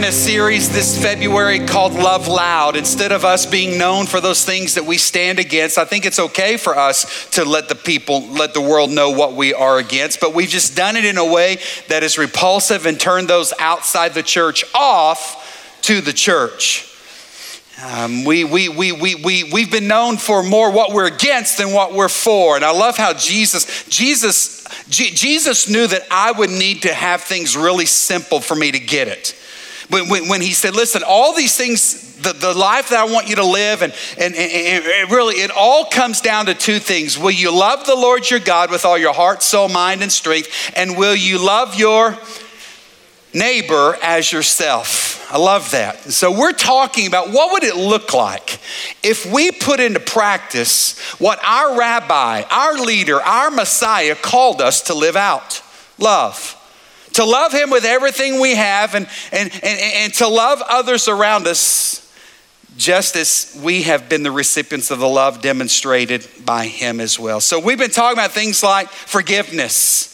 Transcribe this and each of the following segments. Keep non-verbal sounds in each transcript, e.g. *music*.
in a series this February called Love Loud. Instead of us being known for those things that we stand against, I think it's okay for us to let the people, let the world know what we are against. But we've just done it in a way that is repulsive and turned those outside the church off to the church. Um, we, we, we, we, we, we've been known for more what we're against than what we're for. And I love how Jesus, Jesus, G- Jesus knew that I would need to have things really simple for me to get it. When, when, when he said, listen, all these things, the, the life that I want you to live, and, and, and, and really, it all comes down to two things. Will you love the Lord your God with all your heart, soul, mind, and strength? And will you love your neighbor as yourself. I love that. So we're talking about what would it look like if we put into practice what our rabbi, our leader, our Messiah called us to live out. Love. To love him with everything we have and, and, and, and to love others around us just as we have been the recipients of the love demonstrated by him as well. So we've been talking about things like forgiveness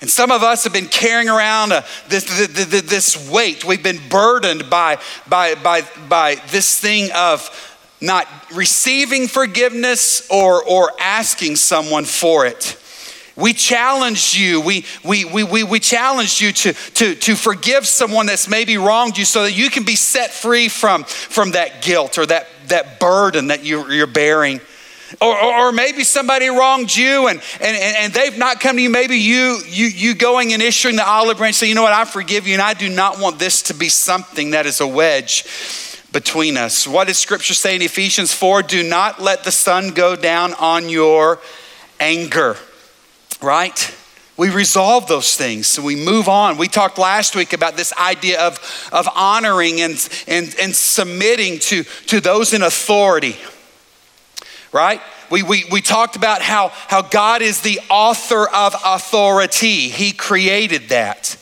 and some of us have been carrying around a, uh, this, this, this weight. We've been burdened by, by, by, by this thing of not receiving forgiveness or, or asking someone for it. We challenge you, we, we, we, we, we challenge you to, to, to forgive someone that's maybe wronged you so that you can be set free from, from that guilt or that, that burden that you, you're bearing. Or, or, maybe somebody wronged you and, and, and they've not come to you. Maybe you, you, you going and issuing the olive branch, say, you know what, I forgive you and I do not want this to be something that is a wedge between us. What does scripture say in Ephesians 4? Do not let the sun go down on your anger, right? We resolve those things so we move on. We talked last week about this idea of, of honoring and, and, and submitting to, to those in authority right? We, we, we talked about how, how God is the author of authority, He created that.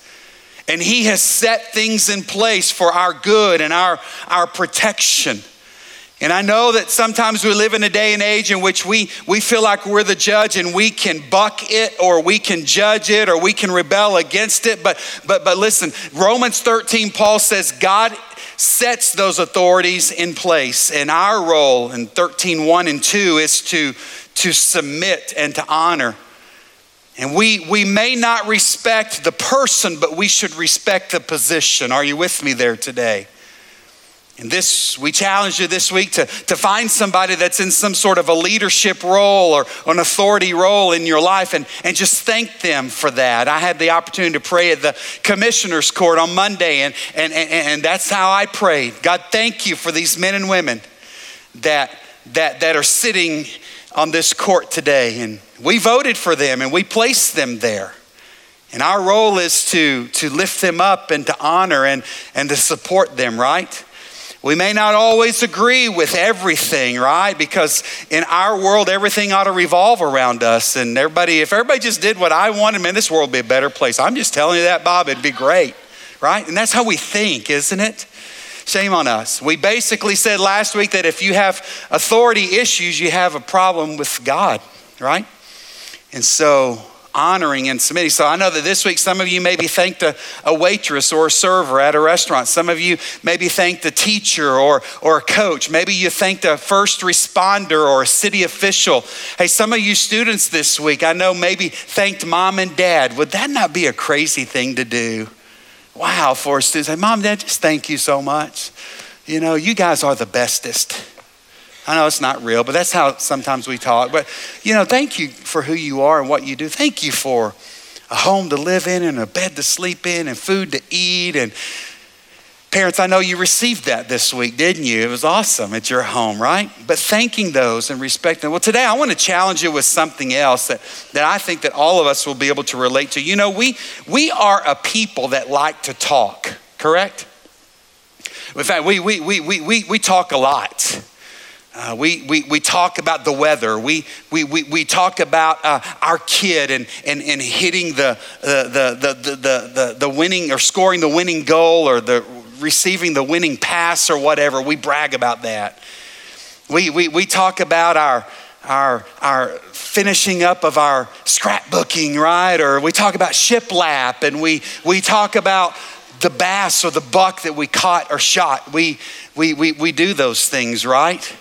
And He has set things in place for our good and our, our protection. And I know that sometimes we live in a day and age in which we, we feel like we're the judge and we can buck it or we can judge it or we can rebel against it. But, but, but listen, Romans 13, Paul says God sets those authorities in place. And our role in 13, 1 and 2 is to, to submit and to honor. And we, we may not respect the person, but we should respect the position. Are you with me there today? And this, we challenge you this week to, to find somebody that's in some sort of a leadership role or an authority role in your life and, and just thank them for that. I had the opportunity to pray at the commissioner's court on Monday, and, and, and, and that's how I prayed. God, thank you for these men and women that, that, that are sitting on this court today. And we voted for them and we placed them there. And our role is to, to lift them up and to honor and, and to support them, right? We may not always agree with everything, right? Because in our world, everything ought to revolve around us. And everybody, if everybody just did what I wanted, man, this world would be a better place. I'm just telling you that, Bob, it'd be great, right? And that's how we think, isn't it? Shame on us. We basically said last week that if you have authority issues, you have a problem with God, right? And so honoring and submitting. So I know that this week some of you maybe thanked a, a waitress or a server at a restaurant. Some of you maybe thanked a teacher or, or a coach. Maybe you thanked a first responder or a city official. Hey, some of you students this week, I know maybe thanked mom and dad. Would that not be a crazy thing to do? Wow, for students, say, mom, dad, just thank you so much. You know, you guys are the bestest. I know it's not real, but that's how sometimes we talk. But, you know, thank you for who you are and what you do. Thank you for a home to live in and a bed to sleep in and food to eat. And parents, I know you received that this week, didn't you? It was awesome at your home, right? But thanking those and respecting. Well, today I want to challenge you with something else that, that I think that all of us will be able to relate to. You know, we, we are a people that like to talk, correct? In fact, we, we, we, we, we talk a lot. Uh, we, we, we talk about the weather. We, we, we, we talk about uh, our kid and, and, and hitting the, the, the, the, the, the winning or scoring the winning goal or the receiving the winning pass or whatever. We brag about that. We, we, we talk about our, our, our finishing up of our scrapbooking, right? Or we talk about shiplap and we, we talk about the bass or the buck that we caught or shot. We, we, we, we do those things, right?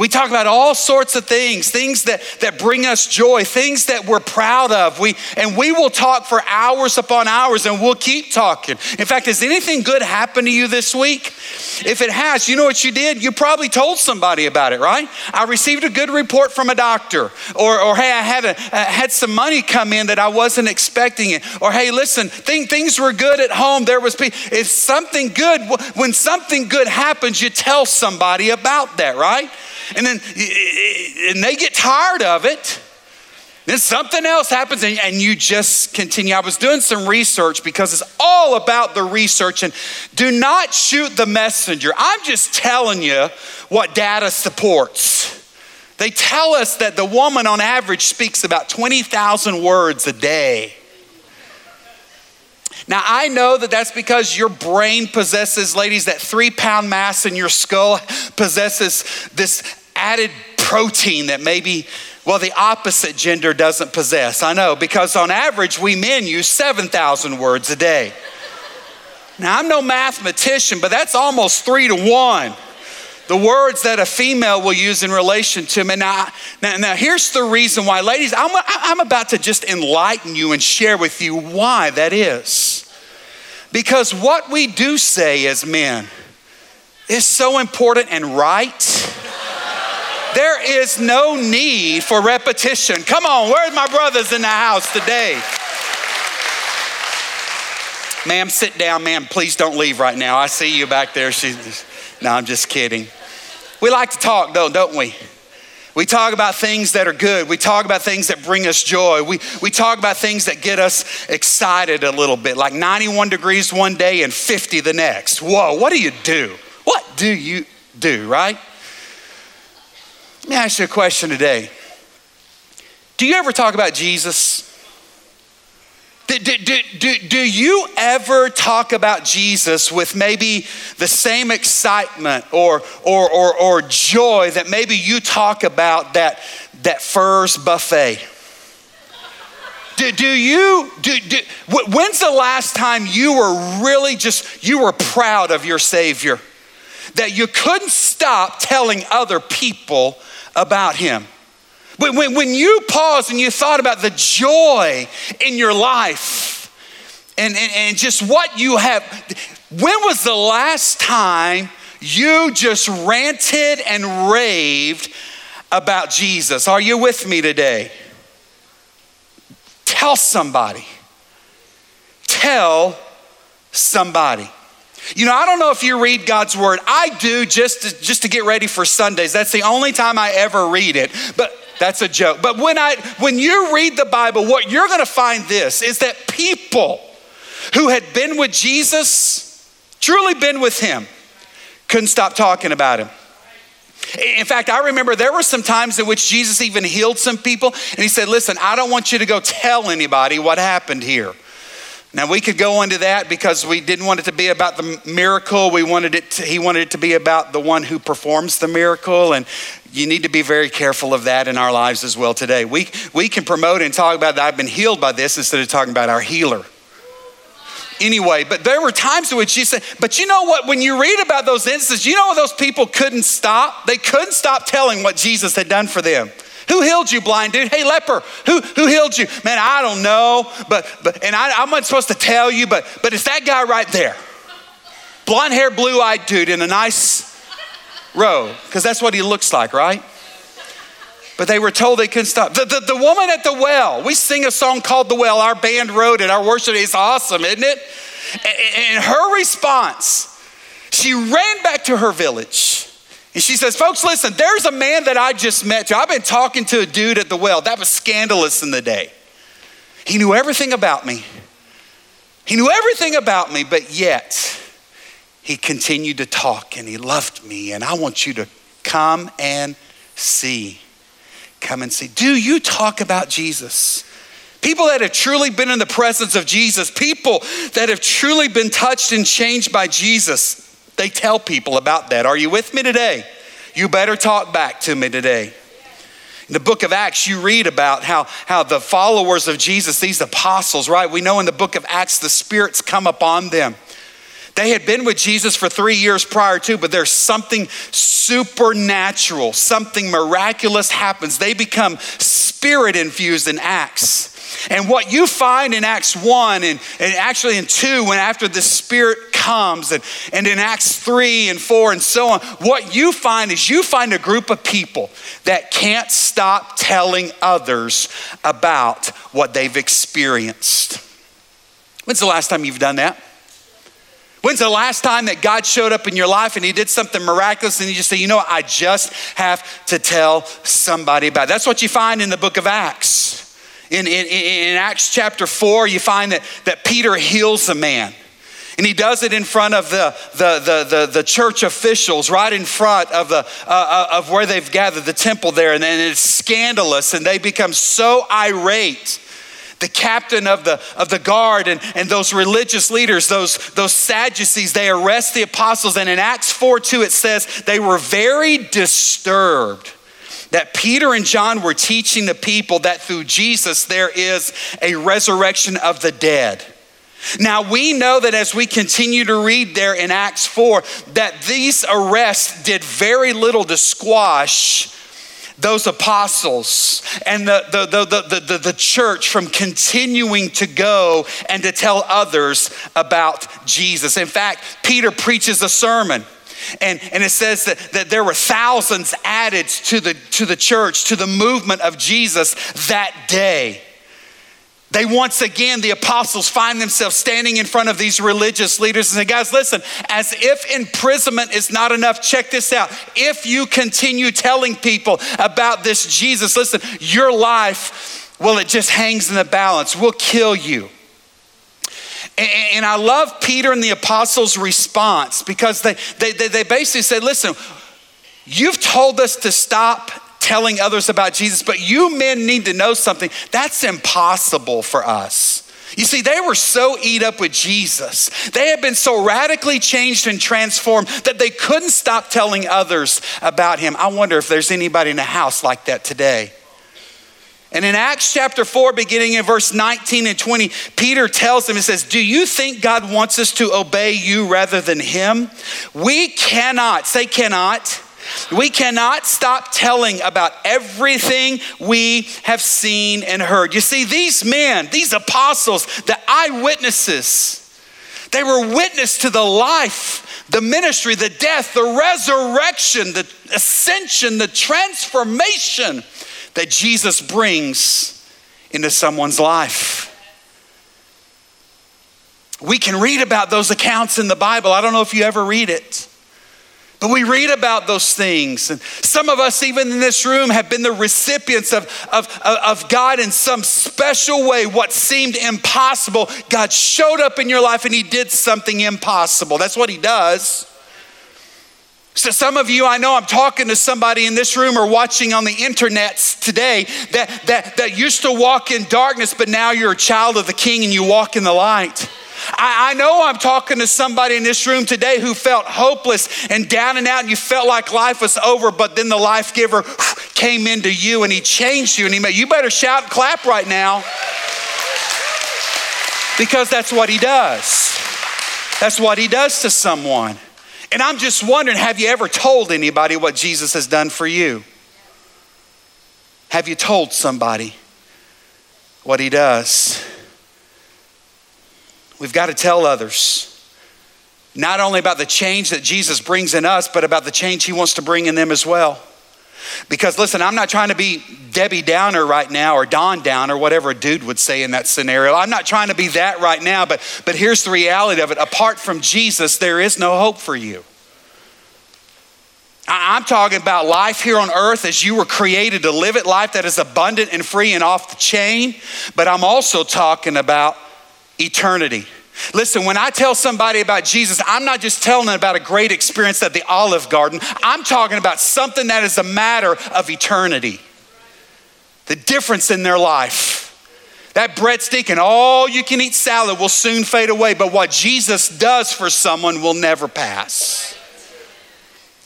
We talk about all sorts of things, things that, that bring us joy, things that we're proud of. We, and we will talk for hours upon hours and we'll keep talking. In fact, has anything good happened to you this week? If it has, you know what you did? You probably told somebody about it, right? I received a good report from a doctor. Or, or hey, I had, a, uh, had some money come in that I wasn't expecting it. Or hey, listen, things were good at home. There was, peace. if something good, when something good happens, you tell somebody about that, right? And then and they get tired of it. Then something else happens and, and you just continue. I was doing some research because it's all about the research and do not shoot the messenger. I'm just telling you what data supports. They tell us that the woman on average speaks about 20,000 words a day. Now, I know that that's because your brain possesses, ladies, that three pound mass in your skull possesses this added protein that maybe, well, the opposite gender doesn't possess. I know, because on average, we men use 7,000 words a day. Now, I'm no mathematician, but that's almost three to one. The words that a female will use in relation to men. Now, now, now here's the reason why. Ladies, I'm, I'm about to just enlighten you and share with you why that is. Because what we do say as men is so important and right there is no need for repetition. Come on, where's my brothers in the house today? Ma'am, sit down, ma'am. Please don't leave right now. I see you back there. She's, no, I'm just kidding. We like to talk, though, don't we? We talk about things that are good. We talk about things that bring us joy. We, we talk about things that get us excited a little bit, like 91 degrees one day and 50 the next. Whoa, what do you do? What do you do, right? Me ask you a question today. Do you ever talk about Jesus? Do, do, do, do, you ever talk about Jesus with maybe the same excitement or, or, or, or joy that maybe you talk about that, that Furr's buffet? Do, do you, do, do, when's the last time you were really just, you were proud of your Savior? That you couldn't stop telling other people about him. When, when, when you paused and you thought about the joy in your life and, and, and just what you have, when was the last time you just ranted and raved about Jesus? Are you with me today? Tell somebody. Tell somebody. You know, I don't know if you read God's word. I do just to, just to get ready for Sundays. That's the only time I ever read it. But that's a joke. But when I when you read the Bible, what you're going to find this is that people who had been with Jesus, truly been with him, couldn't stop talking about him. In fact, I remember there were some times in which Jesus even healed some people, and he said, Listen, I don't want you to go tell anybody what happened here. Now we could go into that because we didn't want it to be about the miracle. We wanted it to, he wanted it to be about the one who performs the miracle and you need to be very careful of that in our lives as well today. We we can promote and talk about that I've been healed by this instead of talking about our healer. Anyway, but there were times in which she said, but you know what? When you read about those instances, you know those people couldn't stop? They couldn't stop telling what Jesus had done for them. Who healed you, blind dude? Hey, leper, who, who healed you? Man, I don't know, but, but and I, I'm not supposed to tell you, but, but it's that guy right there. Blonde hair, blue eyed dude in a nice robe, because that's what he looks like, right? But they were told they couldn't stop. The, the, the woman at the well, we sing a song called The Well. Our band wrote it. Our worship is awesome, isn't it? And, and her response, she ran back to her village and she says, Folks, listen, there's a man that I just met. I've been talking to a dude at the well. That was scandalous in the day. He knew everything about me. He knew everything about me, but yet he continued to talk and he loved me. And I want you to come and see. Come and see. Do you talk about Jesus? People that have truly been in the presence of Jesus, people that have truly been touched and changed by Jesus. They tell people about that. Are you with me today? You better talk back to me today. In the book of Acts, you read about how, how the followers of Jesus, these apostles, right? We know in the book of Acts, the spirits come upon them. They had been with Jesus for three years prior to, but there's something supernatural, something miraculous happens. They become spirit infused in Acts. And what you find in Acts 1 and, and actually in 2, when after the Spirit comes, and, and in Acts 3 and 4 and so on, what you find is you find a group of people that can't stop telling others about what they've experienced. When's the last time you've done that? When's the last time that God showed up in your life and He did something miraculous and you just say, you know, I just have to tell somebody about it? That's what you find in the book of Acts. In, in, in Acts chapter 4, you find that, that Peter heals a man. And he does it in front of the, the, the, the, the church officials, right in front of, the, uh, uh, of where they've gathered, the temple there. And then it's scandalous, and they become so irate the captain of the, of the guard and, and those religious leaders, those, those Sadducees, they arrest the apostles. And in Acts 4 2, it says they were very disturbed that Peter and John were teaching the people that through Jesus there is a resurrection of the dead. Now we know that as we continue to read there in Acts 4, that these arrests did very little to squash those apostles and the, the, the, the, the, church from continuing to go and to tell others about Jesus. In fact, Peter preaches a sermon. And, and it says that, that there were thousands added to the, to the church, to the movement of Jesus that day. They once again, the apostles find themselves standing in front of these religious leaders and say, guys, listen, as if imprisonment is not enough, check this out. If you continue telling people about this Jesus, listen, your life, well, it just hangs in the balance. We'll kill you. And I love Peter and the apostles' response because they, they, they basically said, listen, you've told us to stop telling others about Jesus, but you men need to know something. That's impossible for us. You see, they were so eat up with Jesus. They had been so radically changed and transformed that they couldn't stop telling others about him. I wonder if there's anybody in the house like that today. And in Acts chapter 4, beginning in verse 19 and 20, Peter tells them, he says, Do you think God wants us to obey you rather than him? We cannot, say cannot we cannot stop telling about everything we have seen and heard. You see, these men, these apostles, the eyewitnesses, they were witness to the life, the ministry, the death, the resurrection, the ascension, the transformation that Jesus brings into someone's life. We can read about those accounts in the Bible. I don't know if you ever read it. But we read about those things. And some of us, even in this room, have been the recipients of, of, of God in some special way. What seemed impossible, God showed up in your life and He did something impossible. That's what He does. So, some of you, I know I'm talking to somebody in this room or watching on the internets today that, that, that used to walk in darkness, but now you're a child of the King and you walk in the light. I, I, know I'm talking to somebody in this room today who felt hopeless and down and out, and you felt like life was over, but then the life giver *sighs* came into you and he changed you. And he made you better shout and clap right now because that's what he does. That's what he does to someone. And I'm just wondering have you ever told anybody what Jesus has done for you? Have you told somebody what he does? We've got to tell others not only about the change that Jesus brings in us, but about the change he wants to bring in them as well. Because listen, I'm not trying to be Debbie Downer right now or Don Downer, whatever a dude would say in that scenario. I'm not trying to be that right now, but, but here's the reality of it. Apart from Jesus, there is no hope for you. I'm talking about life here on earth as you were created to live it, life that is abundant and free and off the chain. But I'm also talking about eternity. Listen, when I tell somebody about Jesus, I'm not just telling them about a great experience at the Olive Garden. I'm talking about something that is a matter of eternity. The difference in their life. That breadstick and all you can eat salad will soon fade away, but what Jesus does for someone will never pass.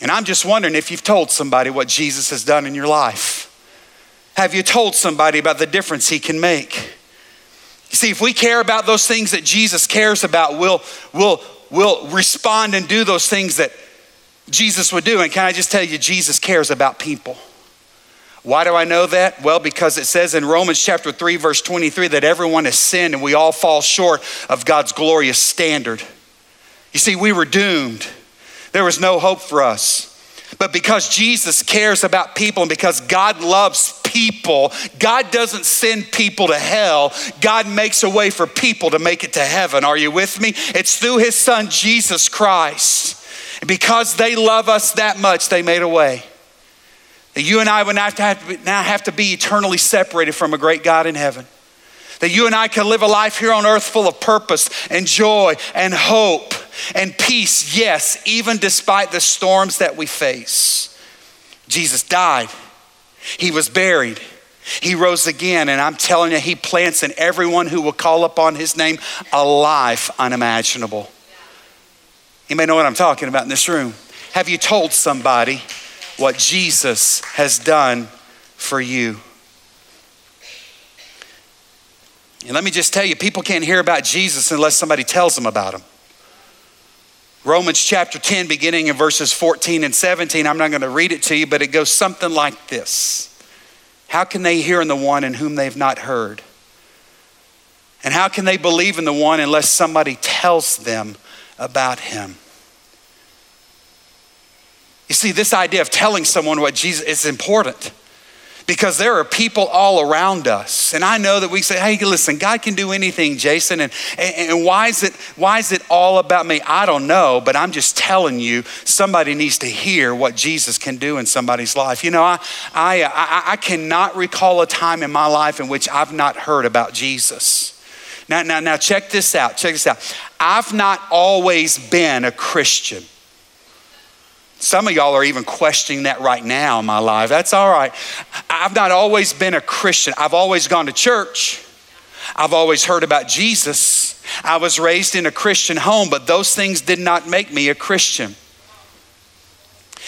And I'm just wondering if you've told somebody what Jesus has done in your life. Have you told somebody about the difference he can make? You see, if we care about those things that Jesus cares about, we'll, we'll, we'll respond and do those things that Jesus would do. And can I just tell you, Jesus cares about people. Why do I know that? Well, because it says in Romans chapter 3, verse 23, that everyone has sinned and we all fall short of God's glorious standard. You see, we were doomed, there was no hope for us. But because Jesus cares about people and because God loves people, God doesn't send people to hell. God makes a way for people to make it to heaven. Are you with me? It's through his son, Jesus Christ. And because they love us that much, they made a way. That you and I would not have to, now have to be eternally separated from a great God in heaven. That you and I can live a life here on earth full of purpose and joy and hope and peace, yes, even despite the storms that we face. Jesus died, He was buried. He rose again, and I'm telling you, He plants in everyone who will call upon His name a life unimaginable. You may know what I'm talking about in this room. Have you told somebody what Jesus has done for you? And let me just tell you, people can't hear about Jesus unless somebody tells them about him. Romans chapter 10, beginning in verses 14 and 17, I'm not going to read it to you, but it goes something like this How can they hear in the one in whom they've not heard? And how can they believe in the one unless somebody tells them about him? You see, this idea of telling someone what Jesus is important because there are people all around us. And I know that we say, hey, listen, God can do anything, Jason. And, and, and, why, is it, why is it all about me? I don't know, but I'm just telling you, somebody needs to hear what Jesus can do in somebody's life. You know, I, I, I, I cannot recall a time in my life in which I've not heard about Jesus. Now, now, now, check this out. Check this out. I've not always been a Christian. Some of y'all are even questioning that right now in my life. That's all right. I've not always been a Christian, I've always gone to church. I've always heard about Jesus. I was raised in a Christian home, but those things did not make me a Christian.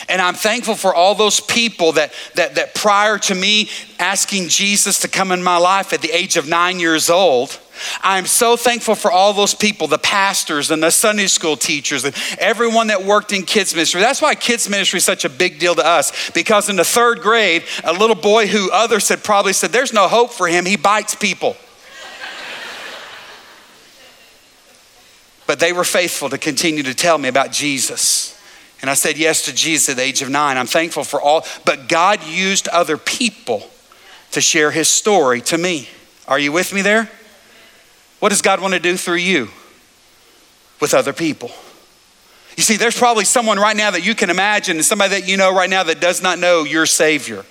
And I'm thankful for all those people that, that, that prior to me asking Jesus to come in my life at the age of nine years old, I'm so thankful for all those people, the pastors and the Sunday school teachers and everyone that worked in kids ministry. That's why kids ministry is such a big deal to us because in the third grade, a little boy who others had probably said, There's no hope for him, he bites people. but they were faithful to continue to tell me about Jesus. And I said yes to Jesus at the age of nine. I'm thankful for all, but God used other people to share his story to me. Are you with me there? What does God want to do through you with other people? You see, there's probably someone right now that you can imagine, and somebody that you know right now that does not know your Savior.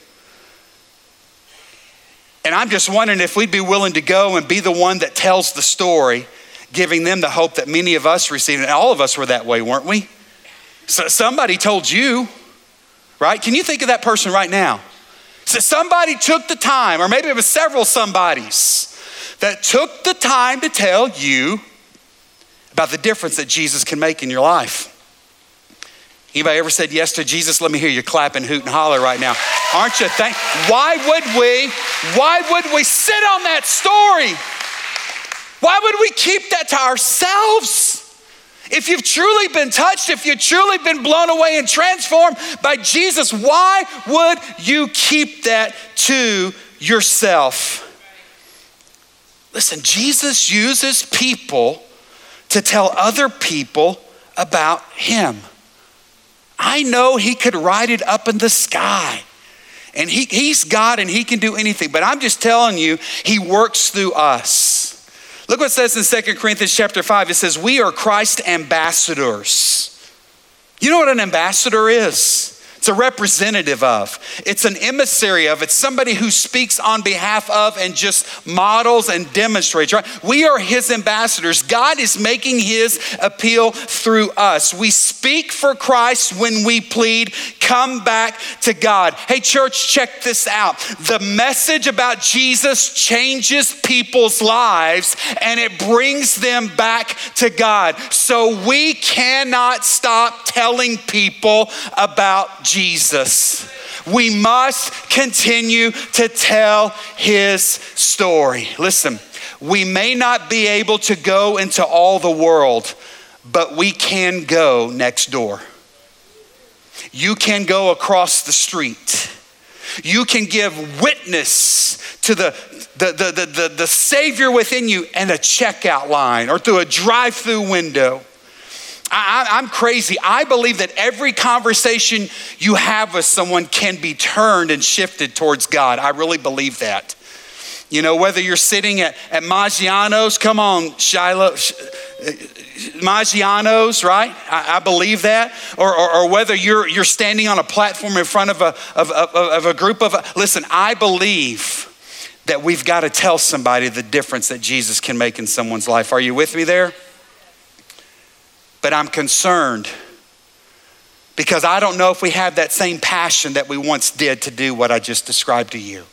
And I'm just wondering if we'd be willing to go and be the one that tells the story, giving them the hope that many of us received. And all of us were that way, weren't we? So somebody told you, right? Can you think of that person right now? So somebody took the time, or maybe it was several somebodies that took the time to tell you about the difference that Jesus can make in your life. Anybody ever said yes to Jesus? Let me hear you clap and hoot and holler right now. Aren't you thank? Why would we? Why would we sit on that story? Why would we keep that to ourselves? If you've truly been touched, if you've truly been blown away and transformed by Jesus, why would you keep that to yourself? Listen, Jesus uses people to tell other people about him. I know he could ride it up in the sky. And he, he's God and he can do anything. But I'm just telling you, he works through us. Look what it says in Second Corinthians chapter 5. It says, We are Christ ambassadors. You know what an ambassador is? It's a representative of, it's an emissary of, it's somebody who speaks on behalf of and just models and demonstrates, right? We are his ambassadors. God is making his appeal through us. We speak for Christ when we plead, come back to God. Hey, church, check this out. The message about Jesus changes people's lives and it brings them back to God. So we cannot stop telling people about Jesus. Jesus. We must continue to tell his story. Listen, we may not be able to go into all the world, but we can go next door. You can go across the street. You can give witness to the, the, the, the, the, the Savior within you and a checkout line or through a drive through window. I, am crazy. I believe that every conversation you have with someone can be turned and shifted towards God. I really believe that. You know, whether you're sitting at, at Maggiano's, come on, Shiloh, Maggiano's, right? I, I believe that. Or, or, or, whether you're, you're standing on a platform in front of a, of, of, of a group of, listen, I believe that we've got to tell somebody the difference that Jesus can make in someone's life. Are you with me there? But I'm concerned because I don't know if we have that same passion that we once did to do what I just described to you.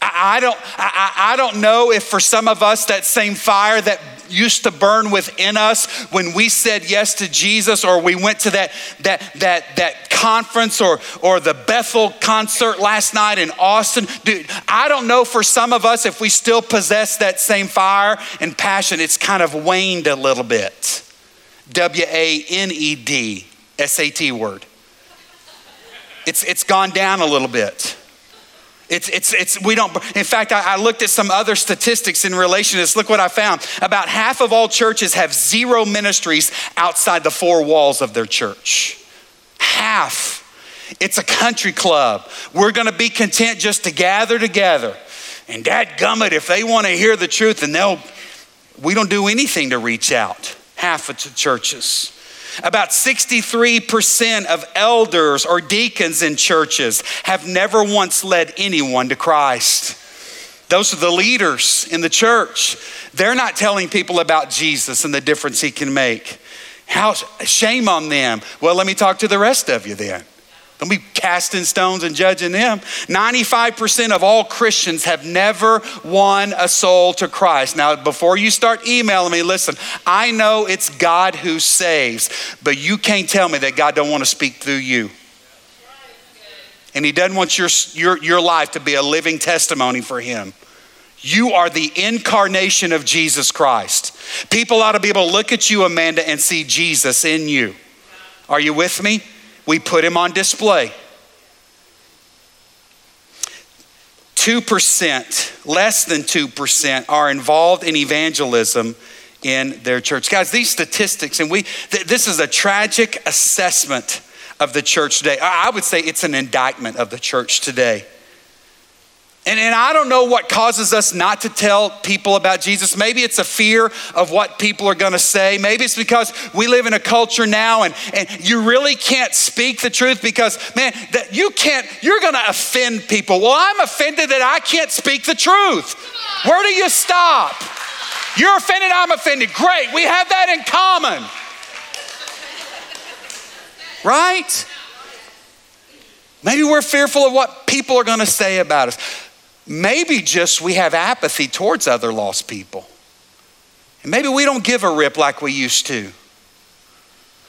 I, don't, I, I don't know if for some of us that same fire that used to burn within us when we said yes to Jesus or we went to that, that, that, that conference or, or the Bethel concert last night in Austin. Dude, I don't know for some of us if we still possess that same fire and passion. It's kind of waned a little bit. W A N E D, S A T word. It's, it's gone down a little bit. It's, it's, it's, we don't, in fact, I, I, looked at some other statistics in relation to this. Look what I found. About half of all churches have zero ministries outside the four walls of their church. Half. It's a country club. We're going to be content just to gather together. And dad gummit, if they want to hear the truth, and they'll, we don't do anything to reach out half of churches. About 63% of elders or deacons in churches have never once led anyone to Christ. Those are the leaders in the church. They're not telling people about Jesus and the difference he can make. How shame on them. Well, let me talk to the rest of you then. Don't be casting stones and judging them. 95% of all Christians have never won a soul to Christ. Now, before you start emailing me, listen, I know it's God who saves, but you can't tell me that God don't want to speak through you. And he doesn't want your, your, your life to be a living testimony for him. You are the incarnation of Jesus Christ. People ought to be able to look at you, Amanda, and see Jesus in you. Are you with me? We put him on display. 2%, less than 2%, are involved in evangelism in their church. Guys, these statistics, and we, th- this is a tragic assessment of the church today. I, I would say it's an indictment of the church today. And, and I don't know what causes us not to tell people about Jesus. Maybe it's a fear of what people are going to say. Maybe it's because we live in a culture now and, and you really can't speak the truth because, man, that you can't, you're going to offend people. Well, I'm offended that I can't speak the truth. Where do you stop? You're offended, I'm offended. Great, we have that in common. Right? Maybe we're fearful of what people are going to say about us. Maybe just we have apathy towards other lost people. And maybe we don't give a rip like we used to.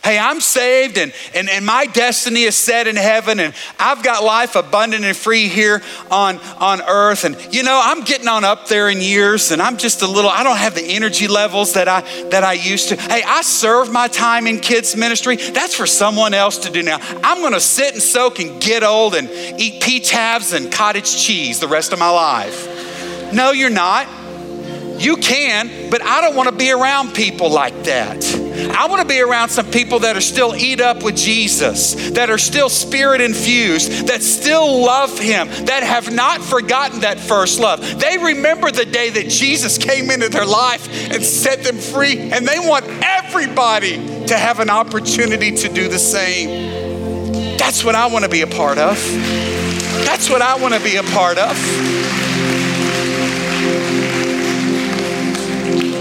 Hey, I'm saved and, and, and my destiny is set in heaven and I've got life abundant and free here on, on earth. And you know, I'm getting on up there in years and I'm just a little, I don't have the energy levels that I that I used to. Hey, I serve my time in kids ministry. That's for someone else to do now. I'm gonna sit and soak and get old and eat peach halves and cottage cheese the rest of my life. No, you're not. You can, but I don't want to be around people like that. I want to be around some people that are still eat up with Jesus, that are still spirit infused, that still love him, that have not forgotten that first love. They remember the day that Jesus came into their life and set them free, and they want everybody to have an opportunity to do the same. That's what I want to be a part of. That's what I want to be a part of.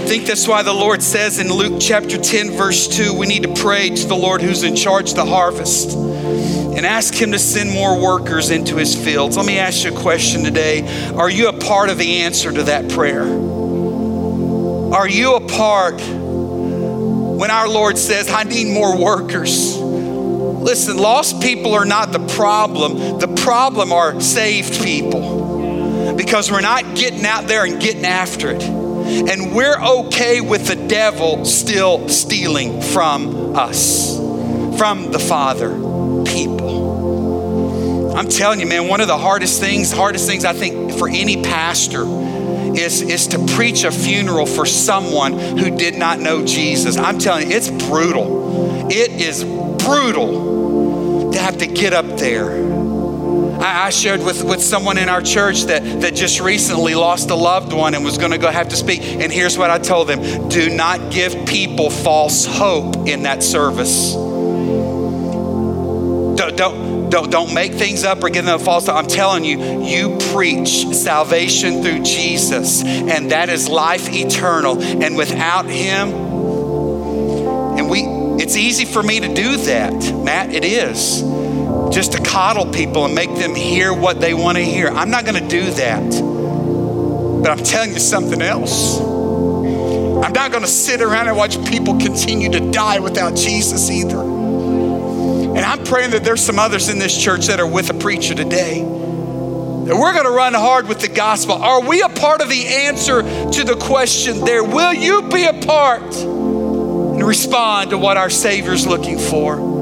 Think that's why the Lord says in Luke chapter 10, verse 2, we need to pray to the Lord who's in charge of the harvest and ask Him to send more workers into His fields. Let me ask you a question today. Are you a part of the answer to that prayer? Are you a part when our Lord says, I need more workers? Listen, lost people are not the problem, the problem are saved people because we're not getting out there and getting after it. And we're okay with the devil still stealing from us, from the Father people. I'm telling you, man, one of the hardest things, hardest things I think for any pastor is, is to preach a funeral for someone who did not know Jesus. I'm telling you, it's brutal. It is brutal to have to get up there. I, I shared with, with someone in our church that, that just recently lost a loved one and was going to go have to speak. And here's what I told them do not give people false hope in that service. Don't, don't, don't, don't make things up or give them a false hope. I'm telling you, you preach salvation through Jesus, and that is life eternal. And without Him, and we, it's easy for me to do that, Matt, it is. Just to coddle people and make them hear what they want to hear. I'm not going to do that. But I'm telling you something else. I'm not going to sit around and watch people continue to die without Jesus either. And I'm praying that there's some others in this church that are with a preacher today. That we're going to run hard with the gospel. Are we a part of the answer to the question there? Will you be a part and respond to what our Savior's looking for?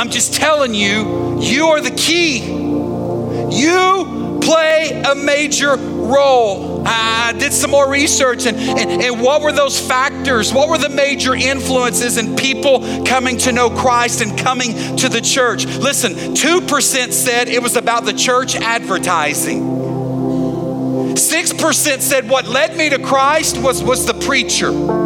I'm just telling you, you are the key. You play a major role. I did some more research and, and, and what were those factors? What were the major influences in people coming to know Christ and coming to the church? Listen, 2% said it was about the church advertising. 6% said what led me to Christ was, was the preacher.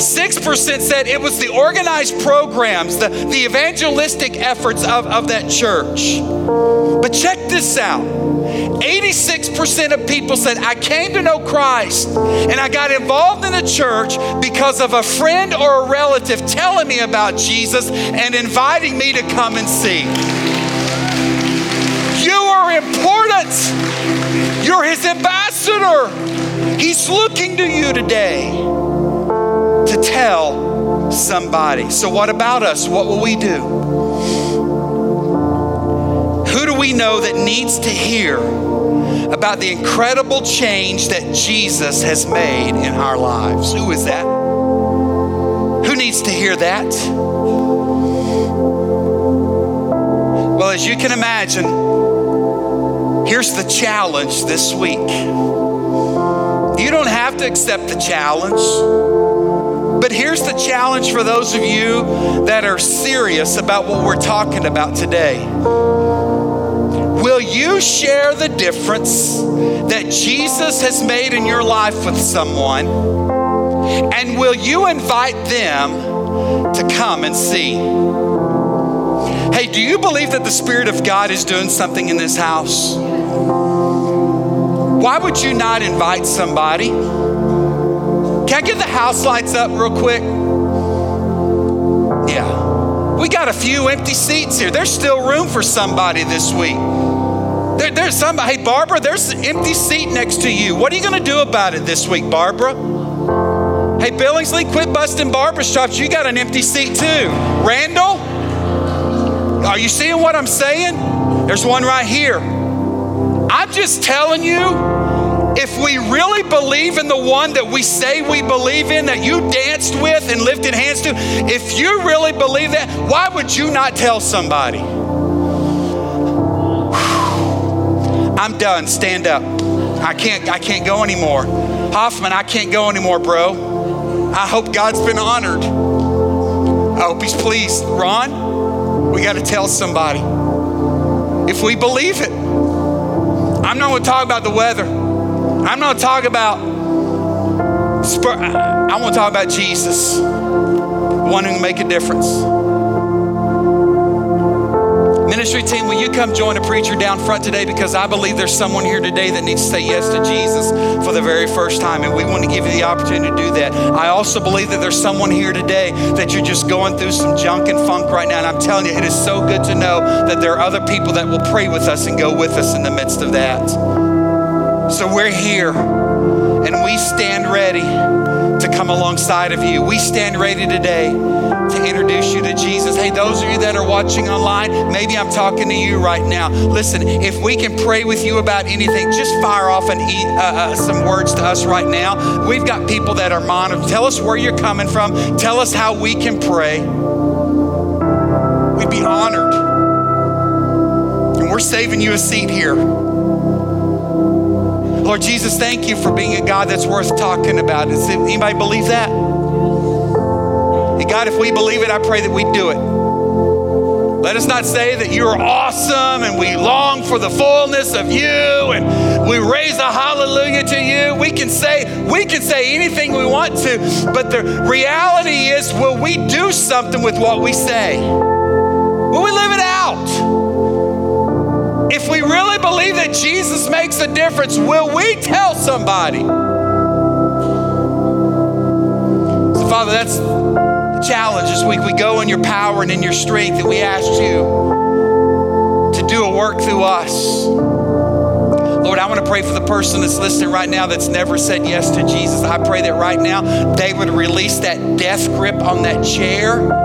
6% said it was the organized programs, the, the evangelistic efforts of, of that church. But check this out 86% of people said, I came to know Christ and I got involved in the church because of a friend or a relative telling me about Jesus and inviting me to come and see. You are important. You're his ambassador. He's looking to you today to tell somebody. So, what about us? What will we do? Who do we know that needs to hear about the incredible change that Jesus has made in our lives? Who is that? Who needs to hear that? Well, as you can imagine, here's the challenge this week. You don't have to accept the challenge. But here's the challenge for those of you that are serious about what we're talking about today. Will you share the difference that Jesus has made in your life with someone? And will you invite them to come and see? Hey, do you believe that the Spirit of God is doing something in this house? Why would you not invite somebody? Can I get the house lights up real quick? Yeah. We got a few empty seats here. There's still room for somebody this week. There, there's somebody, hey, Barbara, there's an empty seat next to you. What are you going to do about it this week, Barbara? Hey, Billingsley, quit busting barber shops. You got an empty seat too. Randall, are you seeing what I'm saying? There's one right here. I'm just telling you, if we really believe in the one that we say we believe in, that you danced with and lifted hands to, if you really believe that, why would you not tell somebody? *sighs* I'm done. Stand up. I can't I can't go anymore. Hoffman, I can't go anymore, bro. I hope God's been honored. I hope he's pleased. Ron, we got to tell somebody. If we believe it. I'm not going to talk about the weather. I'm not talking about, I want to talk about Jesus, one who can make a difference. Ministry team, will you come join a preacher down front today? Because I believe there's someone here today that needs to say yes to Jesus for the very first time, and we want to give you the opportunity to do that. I also believe that there's someone here today that you're just going through some junk and funk right now, and I'm telling you, it is so good to know that there are other people that will pray with us and go with us in the midst of that. So we're here and we stand ready to come alongside of you. We stand ready today to introduce you to Jesus. Hey. Those of you that are watching online, maybe I'm talking to you right now. Listen, if we can pray with you about anything, just fire off and eat, uh, uh, some words to us right now. We've got people that are monitoring. Tell us where you're coming from. Tell us how we can pray. We'd be honored. And we're saving you a seat here. Lord Jesus, thank you for being a God that's worth talking about. Does anybody believe that? God, if we believe it, I pray that we do it. Let us not say that you are awesome and we long for the fullness of you and we raise a hallelujah to you. We can say we can say anything we want to, but the reality is will we do something with what we say? Will we live it out? If we really believe that Jesus makes a difference, will we tell somebody? So Father, that's the challenge this week. We go in your power and in your strength, and we ask you to do a work through us. Lord, I want to pray for the person that's listening right now that's never said yes to Jesus. I pray that right now they would release that death grip on that chair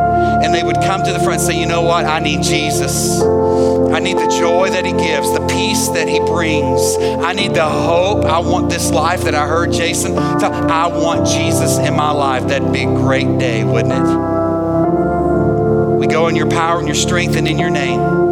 and they would come to the front and say, you know what? I need Jesus. I need the joy that He gives, the peace that He brings. I need the hope. I want this life that I heard Jason. I want Jesus in my life. That'd be a great day, wouldn't it? We go in your power and your strength and in your name.